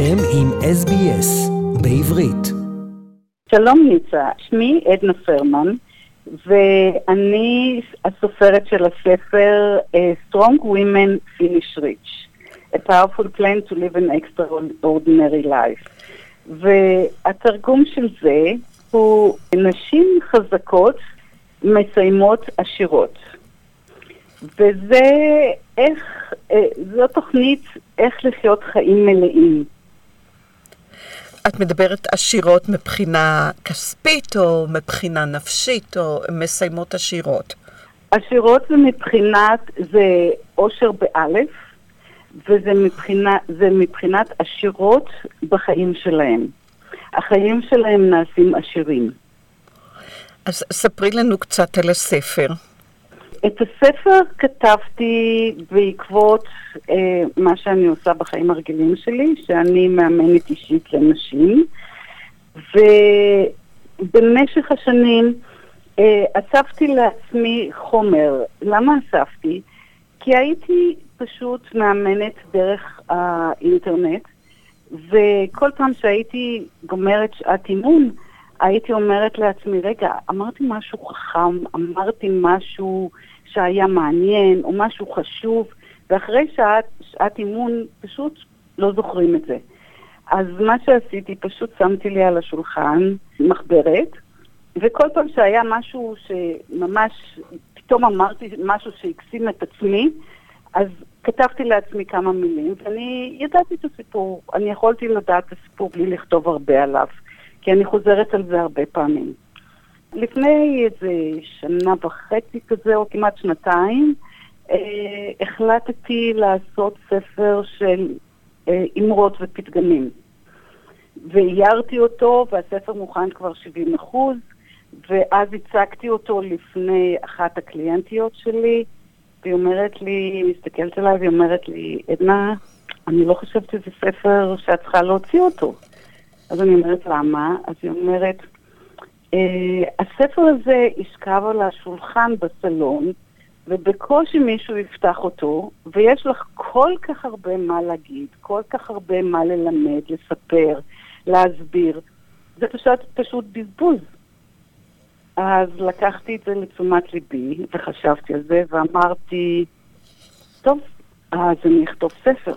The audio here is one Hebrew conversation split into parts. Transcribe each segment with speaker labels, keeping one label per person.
Speaker 1: אתם עם SBS בעברית.
Speaker 2: שלום ניצה, שמי עדנה פרמן, ואני הסופרת של הספר uh, Strong Women Finish Rich, A Powerful Plan to Live an Extraordinary Life. והתרגום של זה הוא נשים חזקות מסיימות עשירות. וזה איך, אה, זו תוכנית איך לחיות חיים מלאים.
Speaker 3: את מדברת עשירות מבחינה כספית או מבחינה נפשית או מסיימות עשירות?
Speaker 2: עשירות זה מבחינת, זה עושר באלף, וזה מבחינה, זה מבחינת עשירות בחיים שלהם. החיים שלהם נעשים עשירים.
Speaker 3: אז ספרי לנו קצת על הספר.
Speaker 2: את הספר כתבתי בעקבות אה, מה שאני עושה בחיים הרגילים שלי, שאני מאמנת אישית לנשים, ובמשך השנים אה, אספתי לעצמי חומר. למה אספתי? כי הייתי פשוט מאמנת דרך האינטרנט, וכל פעם שהייתי גומרת שעת אימון, הייתי אומרת לעצמי, רגע, אמרתי משהו חכם, אמרתי משהו שהיה מעניין או משהו חשוב, ואחרי שעת, שעת אימון פשוט לא זוכרים את זה. אז מה שעשיתי, פשוט שמתי לי על השולחן מחברת, וכל פעם שהיה משהו שממש, פתאום אמרתי משהו שהקסים את עצמי, אז כתבתי לעצמי כמה מילים, ואני ידעתי את הסיפור. אני יכולתי לדעת את הסיפור בלי לכתוב הרבה עליו, כי אני חוזרת על זה הרבה פעמים. לפני איזה שנה וחצי כזה, או כמעט שנתיים, אה, החלטתי לעשות ספר של אה, אמרות ופתגמים. ואיירתי אותו, והספר מוכן כבר 70 אחוז, ואז הצגתי אותו לפני אחת הקליינטיות שלי, והיא אומרת לי, היא מסתכלת עליי והיא אומרת לי, עדנה, אני לא חושבת שזה ספר שאת צריכה להוציא אותו. אז אני אומרת, למה? אז היא אומרת, Uh, הספר הזה ישכב על השולחן בסלון, ובקושי מישהו יפתח אותו, ויש לך כל כך הרבה מה להגיד, כל כך הרבה מה ללמד, לספר, להסביר. זה פשוט, פשוט בזבוז. אז לקחתי את זה לתשומת ליבי, וחשבתי על זה, ואמרתי, טוב, אז אני אכתוב ספר.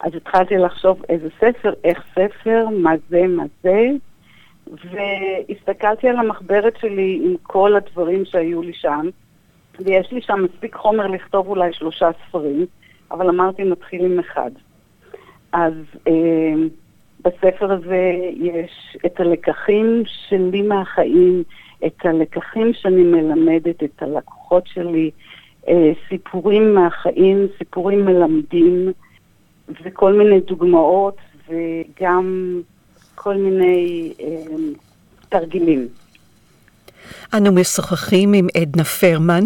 Speaker 2: אז התחלתי לחשוב איזה ספר, איך ספר, מה זה, מה זה, והסתכלתי על המחברת שלי עם כל הדברים שהיו לי שם, ויש לי שם מספיק חומר לכתוב אולי שלושה ספרים, אבל אמרתי נתחיל עם אחד. אז אה, בספר הזה יש את הלקחים שלי מהחיים, את הלקחים שאני מלמדת, את הלקוחות שלי, אה, סיפורים מהחיים, סיפורים מלמדים, וכל מיני דוגמאות, וגם כל מיני אה, תרגילים.
Speaker 3: אנו משוחחים עם עדנה פרמן,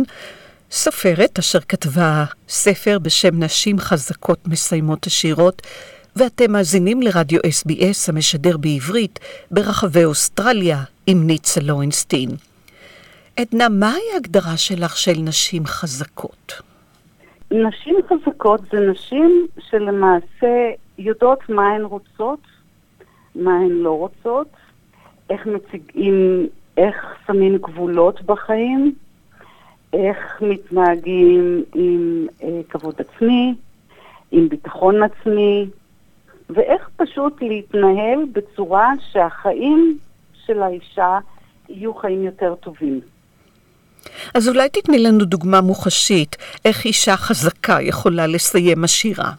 Speaker 3: סופרת אשר כתבה ספר בשם נשים חזקות מסיימות עשירות, ואתם מאזינים לרדיו SBS המשדר בעברית ברחבי אוסטרליה עם ניצה לוינסטין. עדנה, מהי ההגדרה שלך של נשים חזקות?
Speaker 2: נשים חזקות זה נשים שלמעשה יודעות מה הן רוצות מה הן לא רוצות, איך מציגים, איך שמים גבולות בחיים, איך מתנהגים עם אה, כבוד עצמי, עם ביטחון עצמי, ואיך פשוט להתנהל בצורה שהחיים של האישה יהיו חיים יותר טובים.
Speaker 3: אז אולי תתני לנו דוגמה מוחשית, איך אישה חזקה יכולה לסיים עשירה.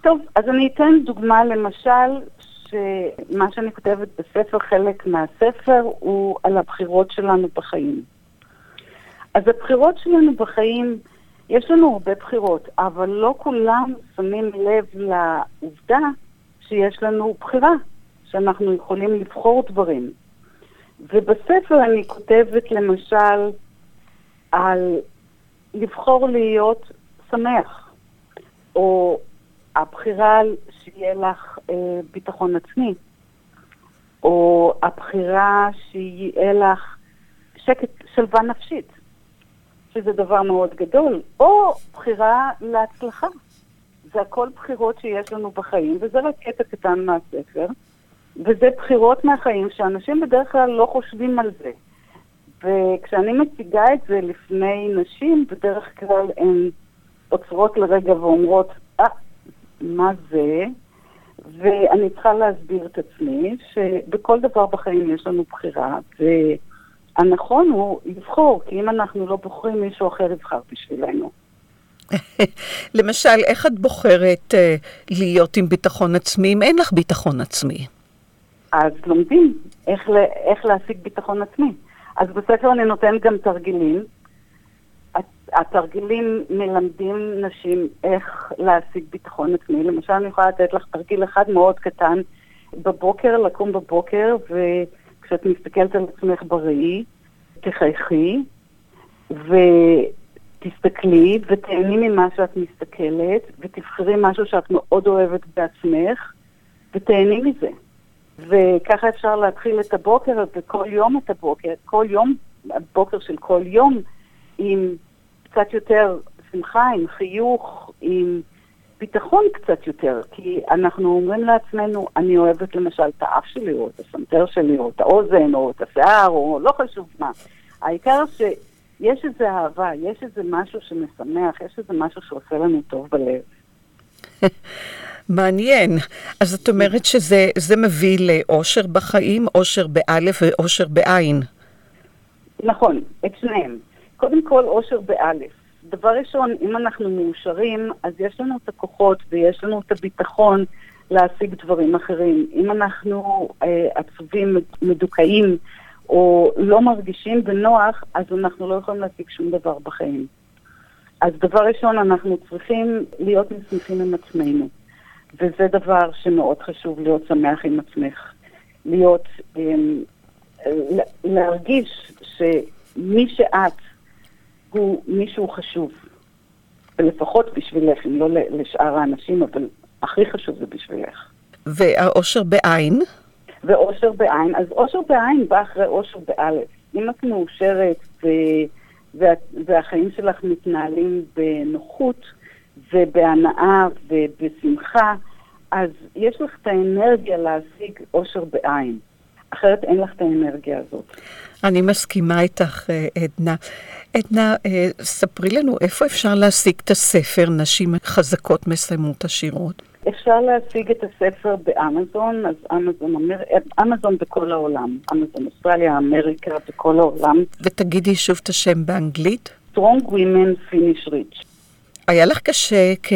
Speaker 2: טוב, אז אני אתן דוגמה למשל שמה שאני כותבת בספר, חלק מהספר, הוא על הבחירות שלנו בחיים. אז הבחירות שלנו בחיים, יש לנו הרבה בחירות, אבל לא כולם שמים לב לעובדה שיש לנו בחירה, שאנחנו יכולים לבחור דברים. ובספר אני כותבת למשל על לבחור להיות שמח, או הבחירה שיהיה לך אה, ביטחון עצמי, או הבחירה שיהיה לך שקט, שלווה נפשית, שזה דבר מאוד גדול, או בחירה להצלחה. זה הכל בחירות שיש לנו בחיים, וזה רק קטע קטן מהספר, וזה בחירות מהחיים שאנשים בדרך כלל לא חושבים על זה. וכשאני מציגה את זה לפני נשים, בדרך כלל הן עוצרות לרגע ואומרות, אה, מה זה? ואני צריכה להסביר את עצמי שבכל דבר בחיים יש לנו בחירה, והנכון הוא לבחור, כי אם אנחנו לא בוחרים, מישהו אחר יבחר בשבילנו.
Speaker 3: למשל, איך את בוחרת uh, להיות עם ביטחון עצמי אם אין לך ביטחון עצמי?
Speaker 2: אז לומדים איך, איך להשיג ביטחון עצמי. אז בספר אני נותן גם תרגילים. התרגילים מלמדים נשים איך להשיג ביטחון עצמי. למשל, אני יכולה לתת לך תרגיל אחד מאוד קטן, בבוקר, לקום בבוקר, וכשאת מסתכלת על עצמך בראי, תחייכי, ותסתכלי, ותהני ממה שאת מסתכלת, ותבחרי משהו שאת מאוד אוהבת בעצמך, ותהני מזה. וככה אפשר להתחיל את הבוקר, וכל יום את הבוקר, כל יום, הבוקר של כל יום, עם קצת יותר שמחה, עם חיוך, עם ביטחון קצת יותר. כי אנחנו אומרים לעצמנו, אני אוהבת למשל את האף שלי, או את הסנטר שלי, או את האוזן, או את השיער, או לא חשוב מה. העיקר שיש איזו אהבה, יש איזה משהו שמשמח, יש איזה משהו שעושה לנו טוב בלב.
Speaker 3: מעניין. אז את אומרת שזה מביא לאושר בחיים, אושר באלף ואושר בעין.
Speaker 2: נכון, את שניהם. קודם כל, אושר באלף. דבר ראשון, אם אנחנו מאושרים, אז יש לנו את הכוחות ויש לנו את הביטחון להשיג דברים אחרים. אם אנחנו אה, עצובים, מדוכאים, או לא מרגישים בנוח, אז אנחנו לא יכולים להשיג שום דבר בחיים. אז דבר ראשון, אנחנו צריכים להיות מסמכים עם עצמנו. וזה דבר שמאוד חשוב להיות שמח עם עצמך. להיות, אמ, להרגיש שמי שאת הוא מישהו חשוב. ולפחות בשבילך, אם לא לשאר האנשים, אבל הכי חשוב זה בשבילך.
Speaker 3: והאושר בעין?
Speaker 2: ואושר בעין, אז אושר בעין בא אחרי אושר באלף. אם את מאושרת ו... וה... והחיים שלך מתנהלים בנוחות, ובהנאה ובשמחה, אז יש לך את האנרגיה להשיג אושר בעין. אחרת אין לך את האנרגיה הזאת.
Speaker 3: אני מסכימה איתך, אה, עדנה. עדנה, אה, ספרי לנו איפה אפשר להשיג את הספר נשים חזקות מסיימות עשירות.
Speaker 2: אפשר להשיג את הספר באמזון, אז אמזון, אמר... אמזון בכל העולם. אמזון אוסטרליה, אמריקה, בכל העולם.
Speaker 3: ותגידי שוב את השם באנגלית.
Speaker 2: Strong Women Finish Rich.
Speaker 3: היה לך קשה כ...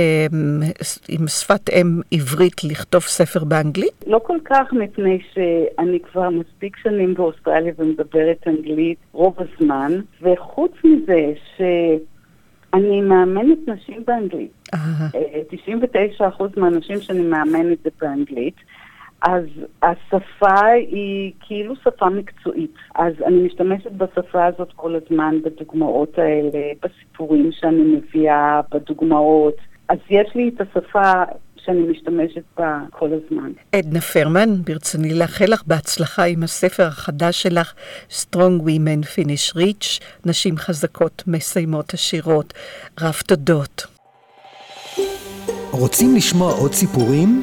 Speaker 3: עם שפת אם עברית לכתוב ספר באנגלית?
Speaker 2: לא כל כך, מפני שאני כבר מספיק שנים באוסטרליה ומדברת אנגלית רוב הזמן, וחוץ מזה שאני מאמנת נשים באנגלית. 99% אה, מהנשים שאני מאמנת זה באנגלית. אז השפה היא כאילו שפה מקצועית. אז אני משתמשת בשפה הזאת כל הזמן, בדוגמאות האלה, בסיפורים שאני מביאה, בדוגמאות. אז יש לי את השפה שאני משתמשת בה כל הזמן.
Speaker 3: עדנה פרמן, ברצוני לאחל לך בהצלחה עם הספר החדש שלך, Strong Women Finish Rich, נשים חזקות מסיימות עשירות. רב תודות.
Speaker 1: רוצים לשמוע עוד סיפורים?